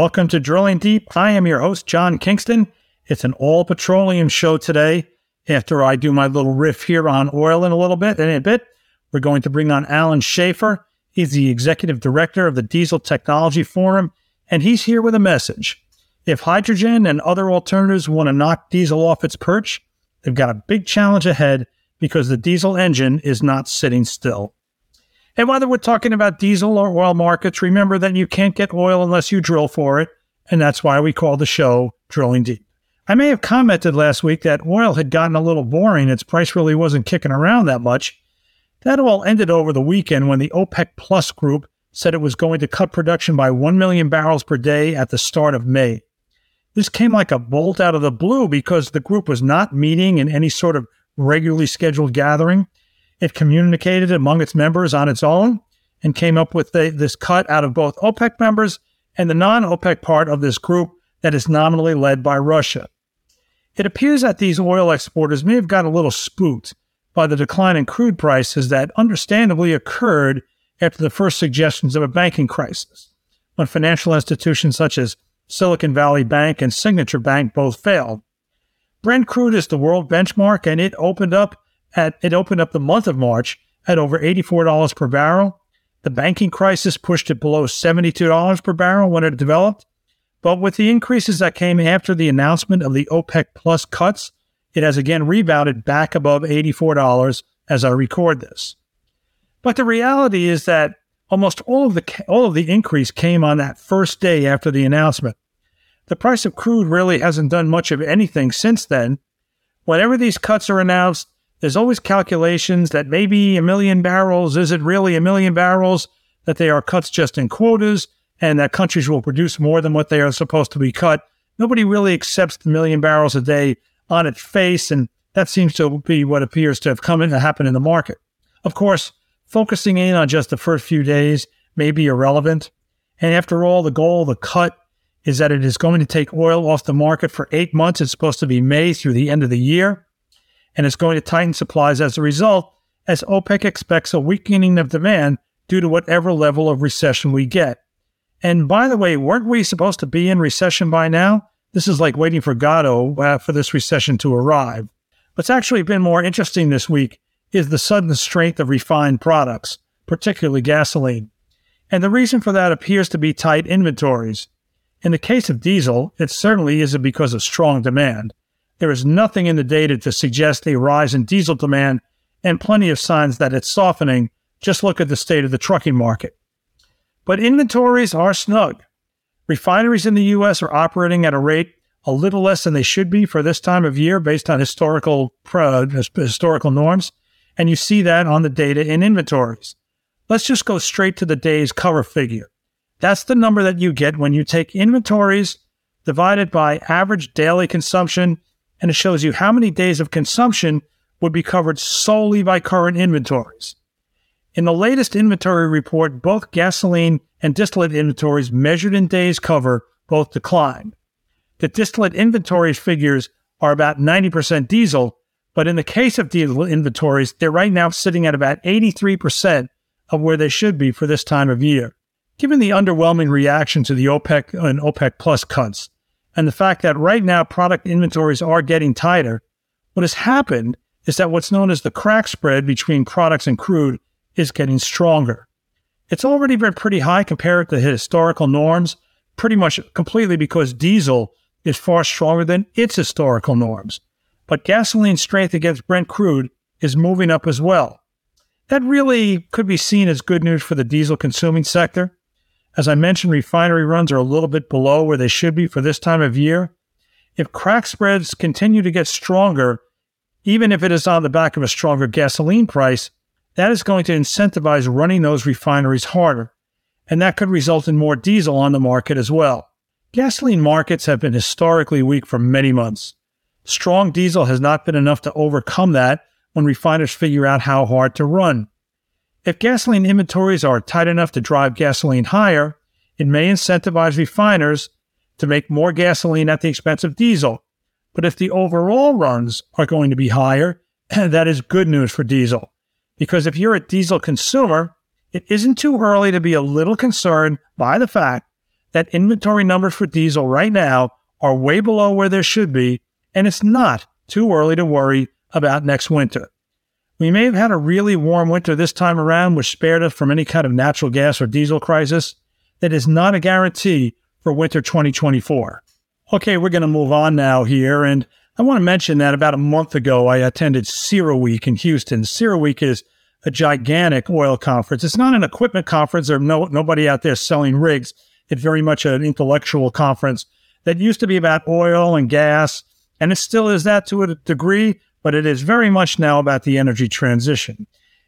Welcome to Drilling Deep. I am your host, John Kingston. It's an all petroleum show today. After I do my little riff here on oil in a little bit, in a bit, we're going to bring on Allan Schaeffer. He's the executive director of the Diesel Technology Forum, and he's here with a message. If hydrogen and other alternatives want to knock diesel off its perch, they've got a big challenge ahead because the diesel engine is not sitting still. And whether we're talking about diesel or oil markets, remember that you can't get oil unless you drill for it, and that's why we call the show Drilling Deep. I may have commented last week that oil had gotten a little boring, its price really wasn't kicking around that much. That all ended over the weekend when the OPEC Plus group said it was going to cut production by 1 million barrels per day at the start of May. This came like a bolt out of the blue because the group was not meeting in any sort of regularly scheduled gathering. It communicated among its members on its own and came up with the, this cut out of both OPEC members and the non OPEC part of this group that is nominally led by Russia. It appears that these oil exporters may have got a little spooked by the decline in crude prices that understandably occurred after the first suggestions of a banking crisis, when financial institutions such as Silicon Valley Bank and Signature Bank both failed. Brent crude is the world benchmark, and it opened up at it opened up the month of March at over $84 per barrel. The banking crisis pushed it below $72 per barrel when it developed. But with the increases that came after the announcement of the OPEC Plus cuts, it has again rebounded back above $84 as I record this. But the reality is that almost all of the all of the increase came on that first day after the announcement. The price of crude really hasn't done much of anything since then. Whenever these cuts are announced, there's always calculations that maybe a million barrels is it really a million barrels that they are cuts just in quotas and that countries will produce more than what they are supposed to be cut. Nobody really accepts the million barrels a day on its face, and that seems to be what appears to have come in to happen in the market. Of course, focusing in on just the first few days may be irrelevant. And after all, the goal the cut is that it is going to take oil off the market for eight months. It's supposed to be May through the end of the year. And it's going to tighten supplies as a result, as OPEC expects a weakening of demand due to whatever level of recession we get. And by the way, weren't we supposed to be in recession by now? This is like waiting for Godot uh, for this recession to arrive. What's actually been more interesting this week is the sudden strength of refined products, particularly gasoline. And the reason for that appears to be tight inventories. In the case of diesel, it certainly isn't because of strong demand. There is nothing in the data to suggest a rise in diesel demand and plenty of signs that it's softening. Just look at the state of the trucking market. But inventories are snug. Refineries in the U.S. are operating at a rate a little less than they should be for this time of year based on historical uh, historical norms, and you see that on the data in inventories. Let's just go straight to the day's cover figure. That's the number that you get when you take inventories divided by average daily consumption, and it shows you how many days of consumption would be covered solely by current inventories. In the latest inventory report, both gasoline and distillate inventories measured in days cover both declined. The distillate inventories figures are about 90% diesel, but in the case of diesel inventories, they're right now sitting at about 83% of where they should be for this time of year. Given the underwhelming reaction to the OPEC and OPEC plus cuts, and the fact that right now product inventories are getting tighter, what has happened is that what's known as the crack spread between products and crude is getting stronger. It's already been pretty high compared to historical norms, pretty much completely because diesel is far stronger than its historical norms. But gasoline strength against Brent crude is moving up as well. That really could be seen as good news for the diesel consuming sector. As I mentioned, refinery runs are a little bit below where they should be for this time of year. If crack spreads continue to get stronger, even if it is on the back of a stronger gasoline price, that is going to incentivize running those refineries harder, and that could result in more diesel on the market as well. Gasoline markets have been historically weak for many months. Strong diesel has not been enough to overcome that when refiners figure out how hard to run. If gasoline inventories are tight enough to drive gasoline higher, it may incentivize refiners to make more gasoline at the expense of diesel. But if the overall runs are going to be higher, that is good news for diesel. Because if you're a diesel consumer, it isn't too early to be a little concerned by the fact that inventory numbers for diesel right now are way below where they should be, and it's not too early to worry about next winter. We may have had a really warm winter this time around, which spared us from any kind of natural gas or diesel crisis. That is not a guarantee for winter 2024. Okay, we're going to move on now here. And I want to mention that about a month ago, I attended CERAWeek in Houston. CERAWeek is a gigantic oil conference. It's not an equipment conference. There's no, nobody out there selling rigs. It's very much an intellectual conference that used to be about oil and gas, and it still is that to a degree, but it is very much now about the energy transition.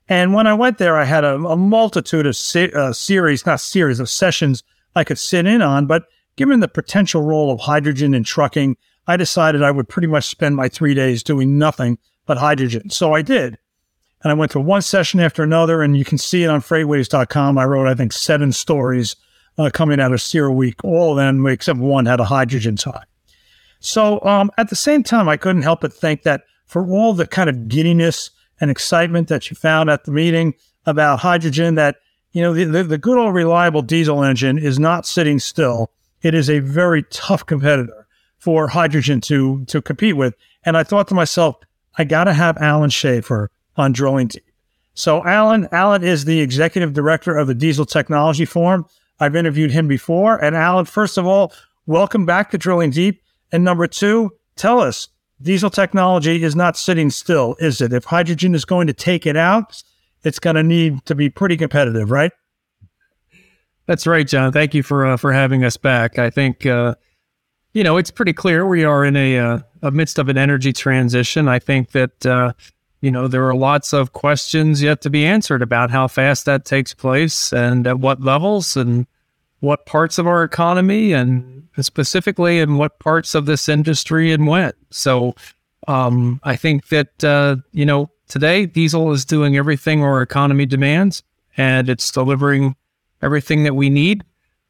And when I went there, I had a, a multitude of se- uh, series, not series of sessions I could sit in on. But given the potential role of hydrogen in trucking, I decided I would pretty much spend my three days doing nothing but hydrogen. So I did. And I went to one session after another, and you can see it on freightwaves.com. I wrote, I think, seven stories uh, coming out of CERAWeek. All of them, except one, had a hydrogen tie. So um, at the same time, I couldn't help but think that for all the kind of giddiness and excitement that you found at the meeting about hydrogen, that you know the, the, good old reliable diesel engine is not sitting still. It is a very tough competitor for hydrogen to to compete with. And I thought to myself, I got to have Allan Schaeffer on Drilling Deep. So Allan, Allan is the executive director of the Diesel Technology Forum. I've interviewed him before. And Allan, first of all, welcome back to Drilling Deep. And number two, tell us, diesel technology is not sitting still, is it? If hydrogen is going to take it out, it's going to need to be pretty competitive, right? That's right, John. Thank you for uh, for having us back. I think uh, you know it's pretty clear we are in a, uh, a midst of an energy transition. I think that uh, you know, there are lots of questions yet to be answered about how fast that takes place and at what levels and what parts of our economy and specifically in what parts of this industry and when. So um, I think that, uh, you know, today diesel is doing everything our economy demands and it's delivering everything that we need.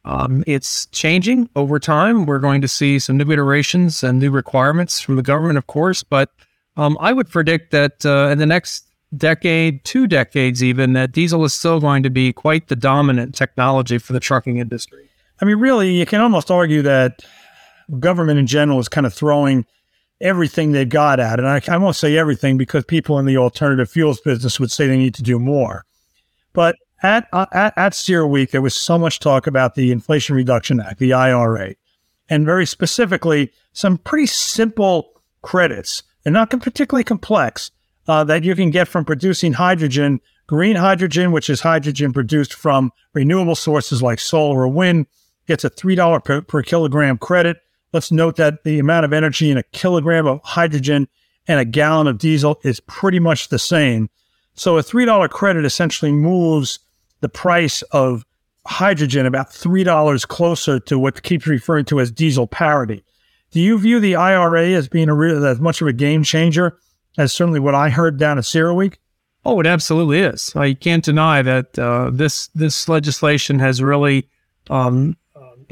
Um, it's changing over time. We're going to see some new iterations and new requirements from the government, of course, but um, I would predict that uh, in the next decade, two decades even, that diesel is still going to be quite the dominant technology for the trucking industry. I mean, really, you can almost argue that government in general is kind of throwing everything they've got at it. And I, I won't say everything because people in the alternative fuels business would say they need to do more. But at, uh, at, at CERAWeek, there was so much talk about the Inflation Reduction Act, the IRA, and very specifically, some pretty simple credits and not particularly complex uh, that you can get from producing hydrogen, green hydrogen, which is hydrogen produced from renewable sources like solar or wind, gets a $3 per, per kilogram credit. Let's note that the amount of energy in a kilogram of hydrogen and a gallon of diesel is pretty much the same. So a $3 credit essentially moves the price of hydrogen about $3 closer to what keeps referring to as diesel parity. Do you view the IRA as being a real, as much of a game changer as certainly what I heard down at CERAWeek? Oh, it absolutely is. I can't deny that uh, this this legislation has really um,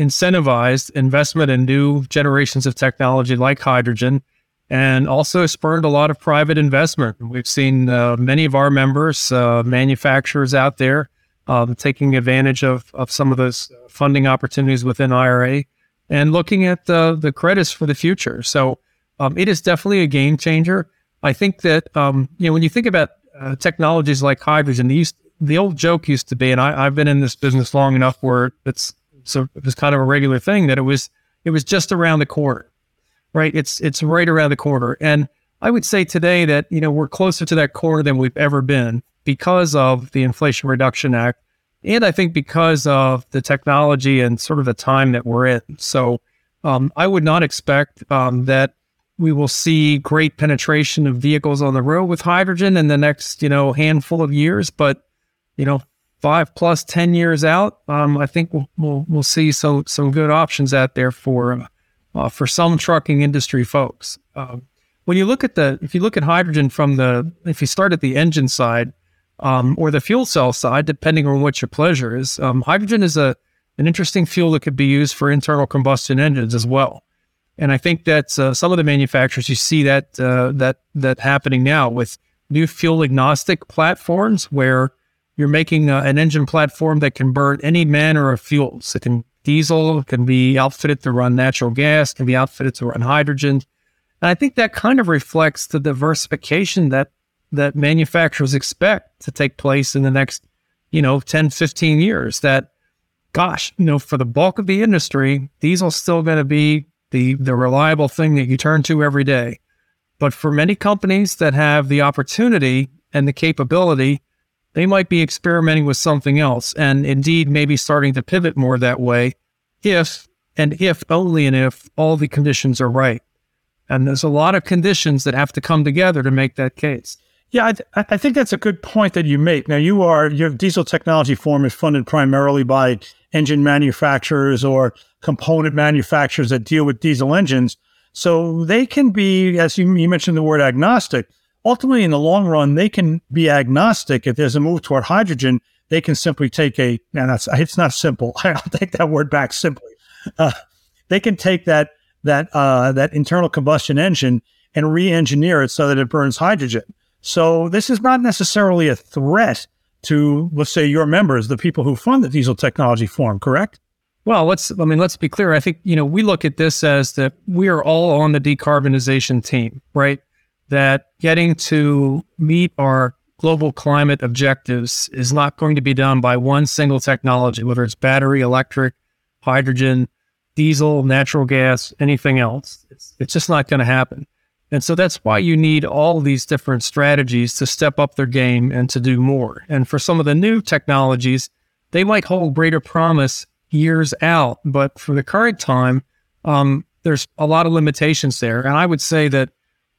incentivized investment in new generations of technology like hydrogen, and also spurred a lot of private investment. We've seen uh, many of our members, uh, manufacturers out there, um, taking advantage of of some of those funding opportunities within IRA and looking at the the credits for the future. So um, it is definitely a game changer. I think that um, you know when you think about uh, technologies like hydrogen, the the old joke used to be, and I, have been in this business long enough where it's so it was kind of a regular thing that it was it was just around the corner, right? It's it's right around the corner, and I would say today that you know we're closer to that corner than we've ever been because of the Inflation Reduction Act and I think because of the technology and sort of the time that we're in. So um, I would not expect um, that we will see great penetration of vehicles on the road with hydrogen in the next, you know, handful of years. But you know, five plus ten years out, um, I think we'll, we'll, we'll see some some good options out there for uh, for some trucking industry folks. Um, when you look at the if you look at hydrogen from the if you start at the engine side, um, or the fuel cell side, depending on what your pleasure is. Um, hydrogen is a an interesting fuel that could be used for internal combustion engines as well. And I think that uh, some of the manufacturers you see that uh, that that happening now with new fuel agnostic platforms where you're making uh, an engine platform that can burn any manner of fuels. It can diesel, can be outfitted to run natural gas, can be outfitted to run hydrogen. And I think that kind of reflects the diversification that that manufacturers expect to take place in the next, you know, 10, 15 years. That gosh, you know, for the bulk of the industry, diesel's still going to be the the reliable thing that you turn to every day. But for many companies that have the opportunity and the capability, they might be experimenting with something else and indeed maybe starting to pivot more that way if and if only and if all the conditions are right. And there's a lot of conditions that have to come together to make that case. Yeah, I, th- I, think that's a good point that you make. Now, you are your diesel technology forum is funded primarily by engine manufacturers or component manufacturers that deal with diesel engines. So they can be, as you, you mentioned the word agnostic, ultimately in the long run, they can be agnostic. If there's a move toward hydrogen, they can simply take a, and that's, it's not simple. I'll take that word back simply. Uh, they can take that, that, uh, that internal combustion engine and re-engineer it so that it burns hydrogen. So this is not necessarily a threat to, let's say, your members, the people who fund the diesel technology forum, correct? Well, let's, I mean, let's be clear. I think, you know, we look at this as that we are all on the decarbonization team, right? That getting to meet our global climate objectives is not going to be done by one single technology, whether it's battery, electric, hydrogen, diesel, natural gas, anything else. It's, it's just not going to happen. And so that's why you need all these different strategies to step up their game and to do more. And for some of the new technologies, they might hold greater promise years out, but for the current time, um, there's a lot of limitations there. And I would say that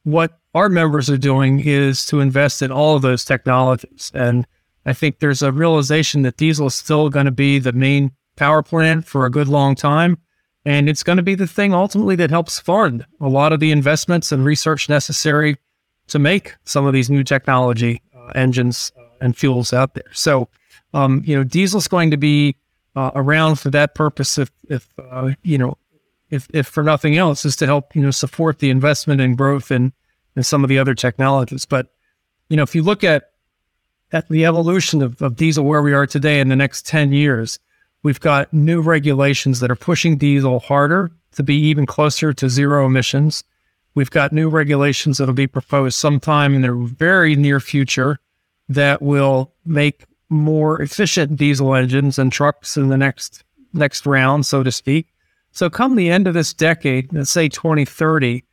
what our members are doing is to invest in all of those technologies. And I think there's a realization that diesel is still going to be the main power plant for a good long time. And it's going to be the thing ultimately that helps fund a lot of the investments and research necessary to make some of these new technology uh, engines and fuels out there. So, um, you know, diesel's going to be uh, around for that purpose. If, if uh, you know, if, if for nothing else, is to help you know support the investment and growth in in some of the other technologies. But you know, if you look at at the evolution of, of diesel where we are today in the next ten years, We've got new regulations that are pushing diesel harder to be even closer to zero emissions. We've got new regulations that will be proposed sometime in the very near future that will make more efficient diesel engines and trucks in the next next round, so to speak. So come the end of this decade, let's say 2030,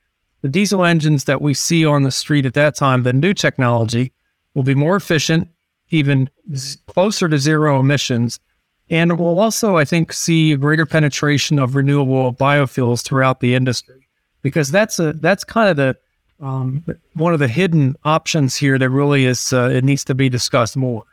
the diesel engines that we see on the street at that time, the new technology, will be more efficient, even closer to zero emissions, and we'll also, I think, see greater penetration of renewable biofuels throughout the industry because that's a that's kind of the um, one of the hidden options here that really is uh, it needs to be discussed more.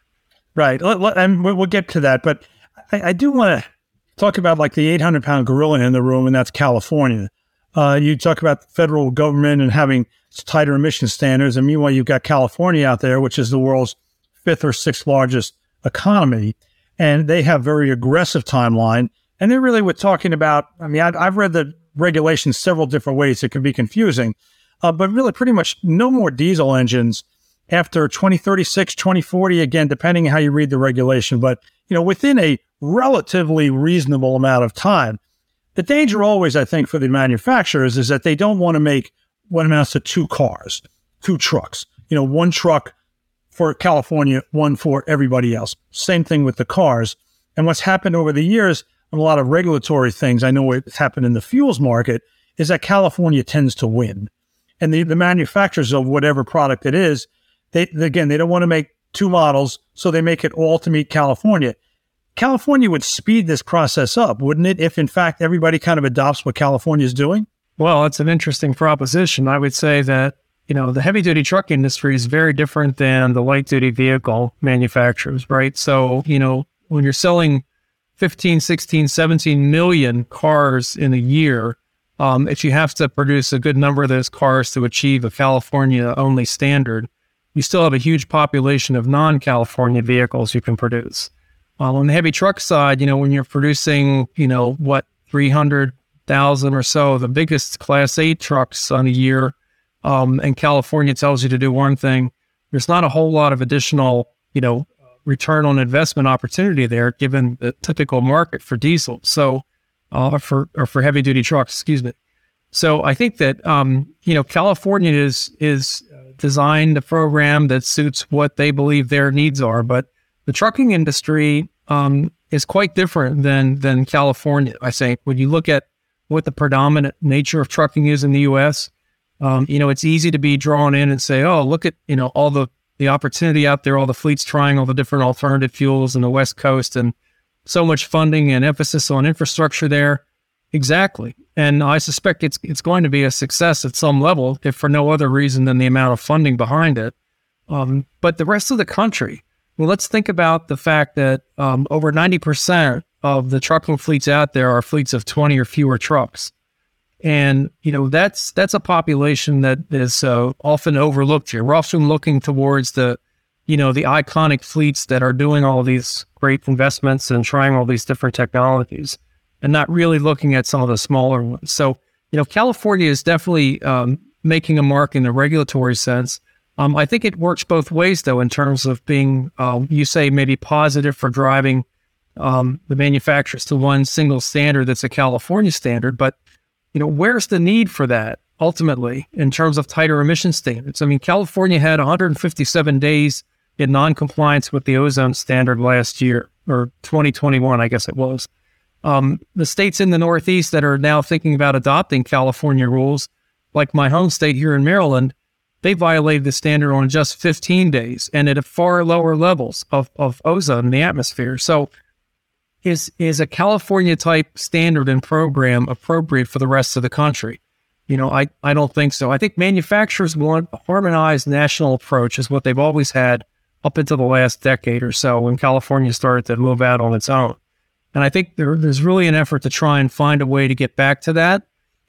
Right, and we'll get to that, but I, I do want to talk about like the 800 pound gorilla in the room, and that's California. Uh, you talk about the federal government and having tighter emission standards, and meanwhile you've got California out there, which is the world's fifth or sixth largest economy and they have very aggressive timeline. And they're really were talking about. I mean, I, have read the regulations several different ways. It can be confusing, uh, but really, pretty much no more diesel engines after 2036, 2040. Again, depending on how you read the regulation, but you know, within a relatively reasonable amount of time. The danger always, I think, for the manufacturers is that they don't want to make what amounts to two cars, two trucks. You know, one truck for California, one for everybody else. Same thing with the cars. And what's happened over the years, on a lot of regulatory things, I know what's happened in the fuels market, is that California tends to win. And the, the manufacturers of whatever product it is, they again, they don't want to make two models, so they make it all to meet California. California would speed this process up, wouldn't it, if in fact everybody kind of adopts what California is doing? Well, it's an interesting proposition. I would say that you know, the heavy duty truck industry is very different than the light duty vehicle manufacturers, right? So, you know, when you're selling 15, 16, 17 million cars in a year, um, if you have to produce a good number of those cars to achieve a California only standard, you still have a huge population of non California vehicles you can produce. Uh, on the heavy truck side, you know, when you're producing, you know, what, 300,000 or so, the biggest Class 8 trucks on a year, um, and California tells you to do one thing, there's not a whole lot of additional, you know, return on investment opportunity there, given the typical market for diesel. So, uh, for or for heavy duty trucks, excuse me. So I think that um, you know California is is designed a program that suits what they believe their needs are, but the trucking industry um, is quite different than than California. I think when you look at what the predominant nature of trucking is in the U.S., um, you know, it's easy to be drawn in and say, "Oh, look at you know all the the opportunity out there, all the fleets trying all the different alternative fuels in the West Coast, and so much funding and emphasis on infrastructure there." Exactly, and I suspect it's it's going to be a success at some level, if for no other reason than the amount of funding behind it. Um, but the rest of the country, well, let's think about the fact that um, over ninety percent of the trucking fleets out there are fleets of twenty or fewer trucks and you know that's that's a population that is uh, often overlooked here. We're often looking towards the you know the iconic fleets that are doing all these great investments and trying all these different technologies, and not really looking at some of the smaller ones. So you know California is definitely um, making a mark in the regulatory sense. Um, I think it works both ways though in terms of being uh, you say maybe positive for driving um, the manufacturers to one single standard that's a California standard, but you know, where's the need for that ultimately in terms of tighter emission standards? I mean, California had 157 days in noncompliance with the ozone standard last year or 2021, I guess it was. Um, the states in the Northeast that are now thinking about adopting California rules, like my home state here in Maryland, they violated the standard on just 15 days and at far lower levels of, of ozone in the atmosphere. So is is a California type standard and program appropriate for the rest of the country? You know, I, I don't think so. I think manufacturers want a harmonized national approach is what they've always had up until the last decade or so when California started to move out on its own. And I think there, there's really an effort to try and find a way to get back to that.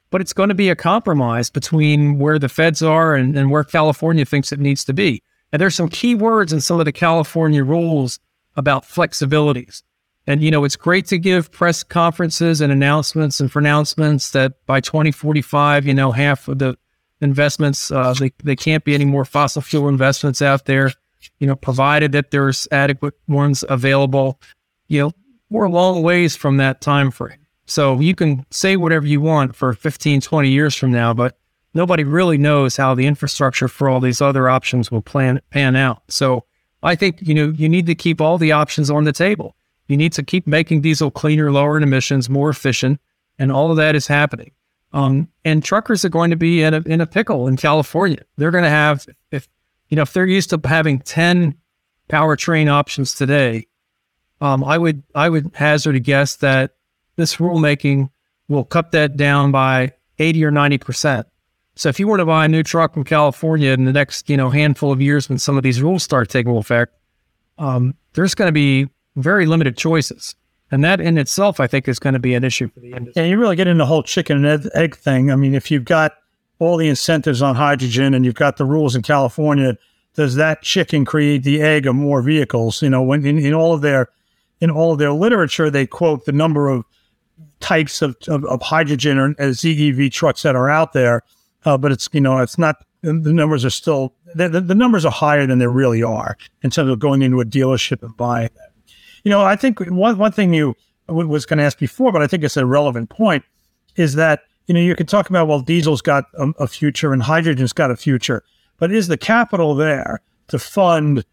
But it's going to be a compromise between where the feds are and, and where California thinks it needs to be. And there's some key words in some of the California rules about flexibilities. And, you know, it's great to give press conferences and announcements and pronouncements that by 2045, you know, half of the investments, uh, they, they can't be any more fossil fuel investments out there, you know, provided that there's adequate ones available. You know, we're a long ways from that time frame. So you can say whatever you want for 15, 20 years from now, but nobody really knows how the infrastructure for all these other options will plan pan out. So I think, you know, you need to keep all the options on the table. You need to keep making diesel cleaner, lower in emissions, more efficient, and all of that is happening. Um, and truckers are going to be in a, in a pickle in California. They're going to have, if you know, if they're used to having ten powertrain options today, um, I would I would hazard a guess that this rulemaking will cut that down by eighty or ninety percent. So if you were to buy a new truck from California in the next you know handful of years when some of these rules start taking effect, um, there's going to be very limited choices. And that in itself, I think, is going to be an issue for the industry. Yeah, you really get into the whole chicken and egg thing. I mean, if you've got all the incentives on hydrogen and you've got the rules in California, does that chicken create the egg of more vehicles? You know, when in, in all of their in all of their literature, they quote the number of types of, of, of hydrogen or ZEV trucks that are out there, uh, but it's you know it's not the numbers are still the, the, numbers are higher than they really are in terms of going into a dealership and buying them. You know, I think one one thing you was going to ask before, but I think it's a relevant point, is that you know you could talk about well, diesel's got a, a future and hydrogen's got a future, but is the capital there to fund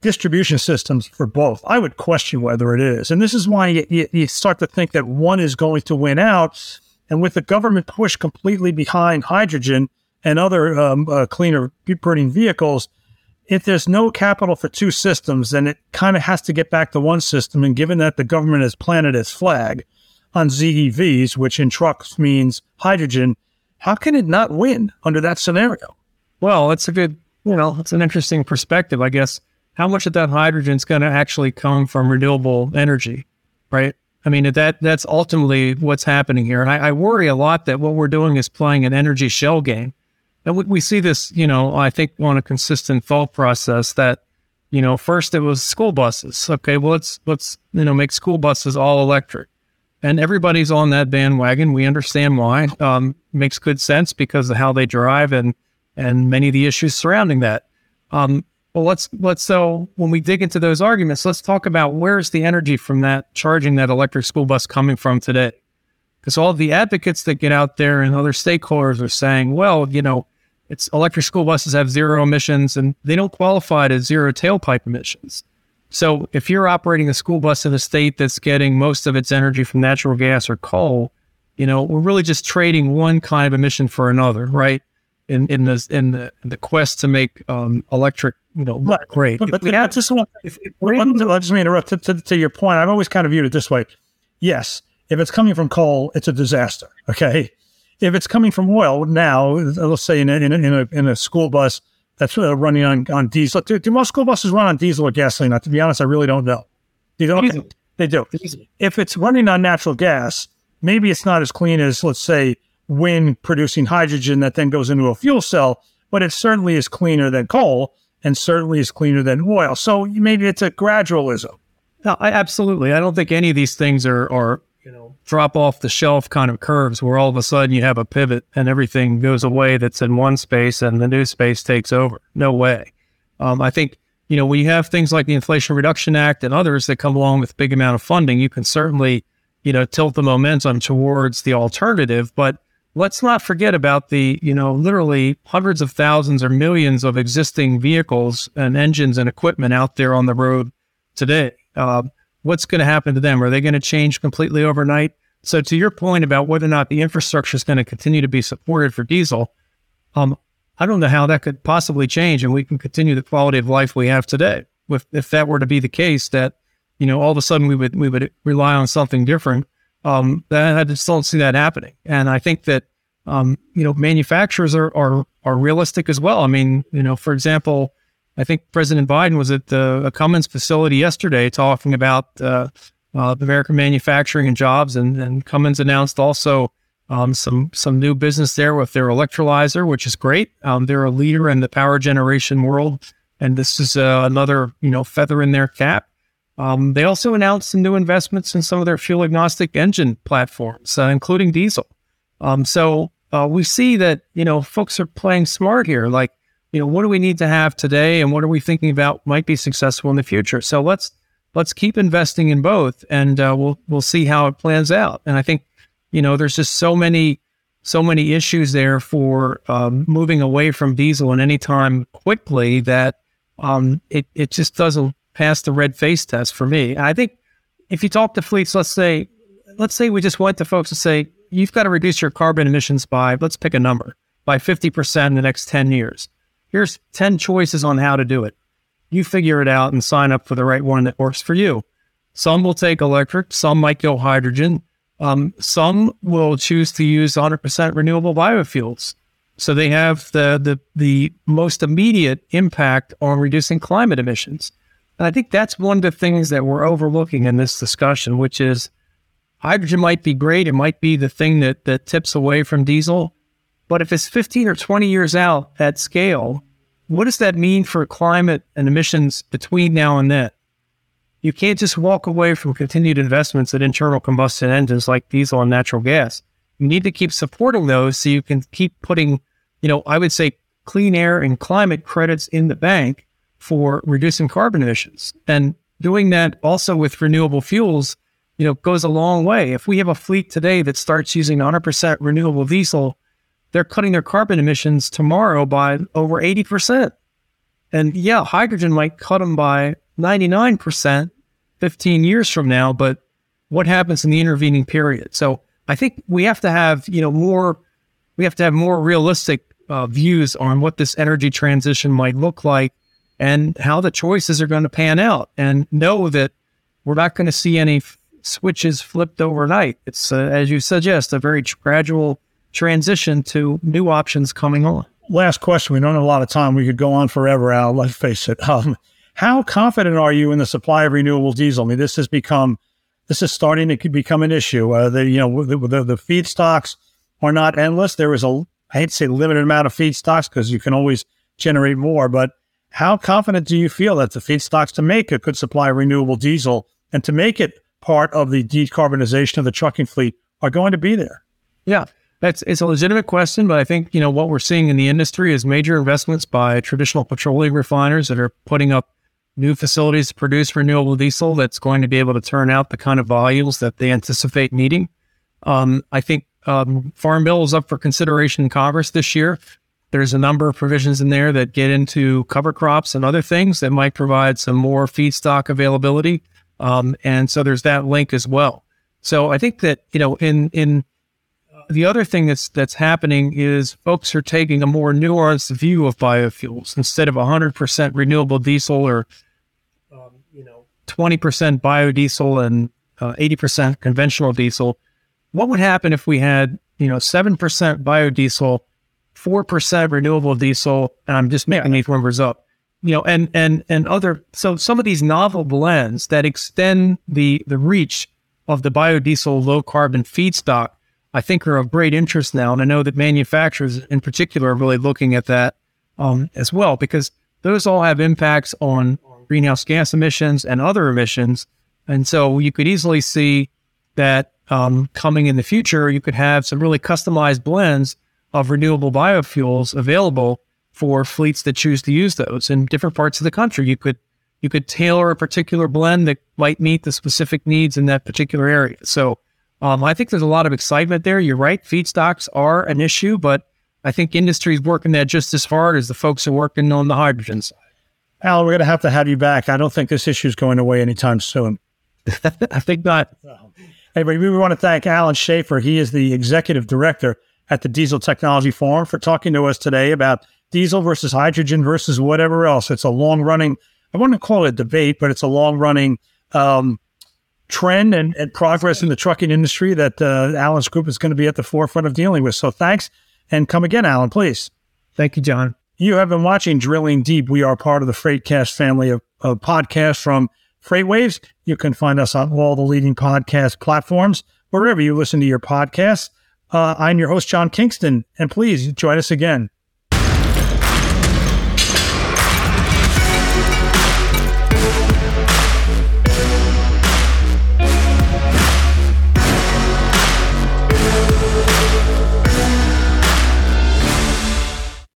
distribution systems for both? I would question whether it is, and this is why you, you, you start to think that one is going to win out, and with the government push completely behind hydrogen and other um, uh, cleaner burning vehicles if there's no capital for two systems, then it kind of has to get back to one system. And given that the government has planted its flag on ZEVs, which in trucks means hydrogen, how can it not win under that scenario? Well, it's a good, you know, it's an interesting perspective, I guess. How much of that hydrogen is going to actually come from renewable energy, right? I mean, that that's ultimately what's happening here. And I, I worry a lot that what we're doing is playing an energy shell game and we, we see this, you know, I think on a consistent thought process that, you know, first it was school buses. Okay, well let's let's you know make school buses all electric, and everybody's on that bandwagon. We understand why. Um, makes good sense because of how they drive and and many of the issues surrounding that. Um, Well, let's let's so when we dig into those arguments, let's talk about where's the energy from that charging that electric school bus coming from today? Because all the advocates that get out there and other stakeholders are saying, well, you know, it's electric school buses have zero emissions and they don't qualify to zero tailpipe emissions. So if you're operating a school bus in a state that's getting most of its energy from natural gas or coal, you know, we're really just trading one kind of emission for another, right? In in the in the in the quest to make um, electric you know, right. great. But, but we have, just want, if, if let, just me interrupt to, to, to, your point. I've always kind of viewed it this way. Yes, if it's coming from coal, it's a disaster. Okay. If it's coming from oil now, let's say in a, in a, in a, in a school bus that's uh, running on, on diesel, do, do, most school buses run on diesel or gasoline? Now, to be honest, I really don't know. You don't, they do. If it's running on natural gas, maybe it's not as clean as, let's say, wind producing hydrogen that then goes into a fuel cell, but it certainly is cleaner than coal and certainly is cleaner than oil. So maybe it's a gradualism. No, I, absolutely. I don't think any of these things are, are you know drop off the shelf kind of curves where all of a sudden you have a pivot and everything goes away that's in one space and the new space takes over. No way. Um, I think you know when you have things like the Inflation Reduction Act and others that come along with big amount of funding, you can certainly you know tilt the momentum towards the alternative, but let's not forget about the, you know, literally hundreds of thousands or millions of existing vehicles and engines and equipment out there on the road today. Uh, what's going to happen to them? Are they going to change completely overnight? So, to your point about whether or not the infrastructure is going to continue to be supported for diesel, um, I don't know how that could possibly change, and we can continue the quality of life we have today. If if that were to be the case, that you know all of a sudden we would we would rely on something different um, I just don't see that happening. And I think that um, you know manufacturers are, are are realistic as well. I mean, you know, for example, I think President Biden was at the Cummins facility yesterday talking about uh, uh, American manufacturing and jobs, and, and Cummins announced also um, some some new business there with their electrolyzer, which is great. Um, they're a leader in the power generation world, and this is uh, another you know feather in their cap. Um, they also announced some new investments in some of their fuel agnostic engine platforms, uh, including diesel. Um, so uh, we see that you know folks are playing smart here. Like, you know, what do we need to have today, and what are we thinking about might be successful in the future? So let's let's keep investing in both, and uh, we'll we'll see how it plans out. And I think you know there's just so many so many issues there for um, moving away from diesel in any time quickly that um, it it just doesn't pass the red face test for me. I think if you talk to fleets, let's say, let's say we just went to folks and say, you've got to reduce your carbon emissions by, let's pick a number, by 50% in the next 10 years. Here's 10 choices on how to do it. You figure it out and sign up for the right one that works for you. Some will take electric, some might go hydrogen, um, some will choose to use 100% renewable biofuels. So they have the, the, the most immediate impact on reducing climate emissions. And I think that's one of the things that we're overlooking in this discussion, which is hydrogen might be great. It might be the thing that, that tips away from diesel. But if it's 15 or 20 years out at scale, what does that mean for climate and emissions between now and then? You can't just walk away from continued investments in internal combustion engines like diesel and natural gas. You need to keep supporting those so you can keep putting, you know, I would say clean air and climate credits in the bank for reducing carbon emissions. And doing that also with renewable fuels, you know, goes a long way. If we have a fleet today that starts using 100% renewable diesel, they're cutting their carbon emissions tomorrow by over 80%. And yeah, hydrogen might cut them by 99% 15 years from now, but what happens in the intervening period? So I think we have to have, you know, more, we have to have more realistic uh, views on what this energy transition might look like and how the choices are going to pan out and know that we're not going to see any f- switches flipped overnight. It's, uh, as you suggest, a very gradual transition to new options coming on. Last question. We don't have a lot of time. We could go on forever, Al. Let's face it. Um, how confident are you in the supply of renewable diesel? I mean, this has become, this is starting to become an issue. Uh, the, you know, the, the, the feedstocks are not endless. There is a, I hate to say limited amount of feedstocks because you can always generate more, but how confident do you feel that the feedstocks to make it could supply renewable diesel and to make it part of the decarbonization of the trucking fleet are going to be there? Yeah. that's it's a legitimate question, but I think you know what we're seeing in the industry is major investments by traditional petroleum refiners that are putting up new facilities to produce renewable diesel that's going to be able to turn out the kind of volumes that they anticipate needing. Um, I think um, Farm Bill is up for consideration in Congress this year. There's a number of provisions in there that get into cover crops and other things that might provide some more feedstock availability. Um, and so there's that link as well. So I think that you know in in the other thing that's that's happening is folks are taking a more nuanced view of biofuels instead of 100% renewable diesel or um, you know 20% biodiesel and uh, 80% conventional diesel. What would happen if we had you know 7% biodiesel, 4% renewable diesel, and I'm just making these numbers up. You know, and and and other so some of these novel blends that extend the the reach of the biodiesel low carbon feedstock I think are of great interest now. And I know that manufacturers in particular are really looking at that um, as well, because those all have impacts on greenhouse gas emissions and other emissions. And so you could easily see that um, coming in the future, you could have some really customized blends of renewable biofuels available for fleets that choose to use those in different parts of the country. You could you could tailor a particular blend that might meet the specific needs in that particular area. So um, I think there's a lot of excitement there. You're right. Feedstocks are an issue, but I think industry is working that just as hard as the folks are working on the hydrogen side. Al, we're going to have to have you back. I don't think this issue is going away anytime soon. I think not. Hey, we want to thank Allan Schaeffer. He is the executive director at the Diesel Technology Forum for talking to us today about diesel versus hydrogen versus whatever else. It's a long running, I wouldn't call it a debate, but it's a long running um, trend and, and progress in the trucking industry that uh, Allan's group is going to be at the forefront of dealing with. So thanks and come again, Allan, please. Thank you, John. You have been watching Drilling Deep. We are part of the Freightcast family of, of podcasts from FreightWaves. You can find us on all the leading podcast platforms, wherever you listen to your podcasts. Uh, I'm your host, John Kingston, and please join us again.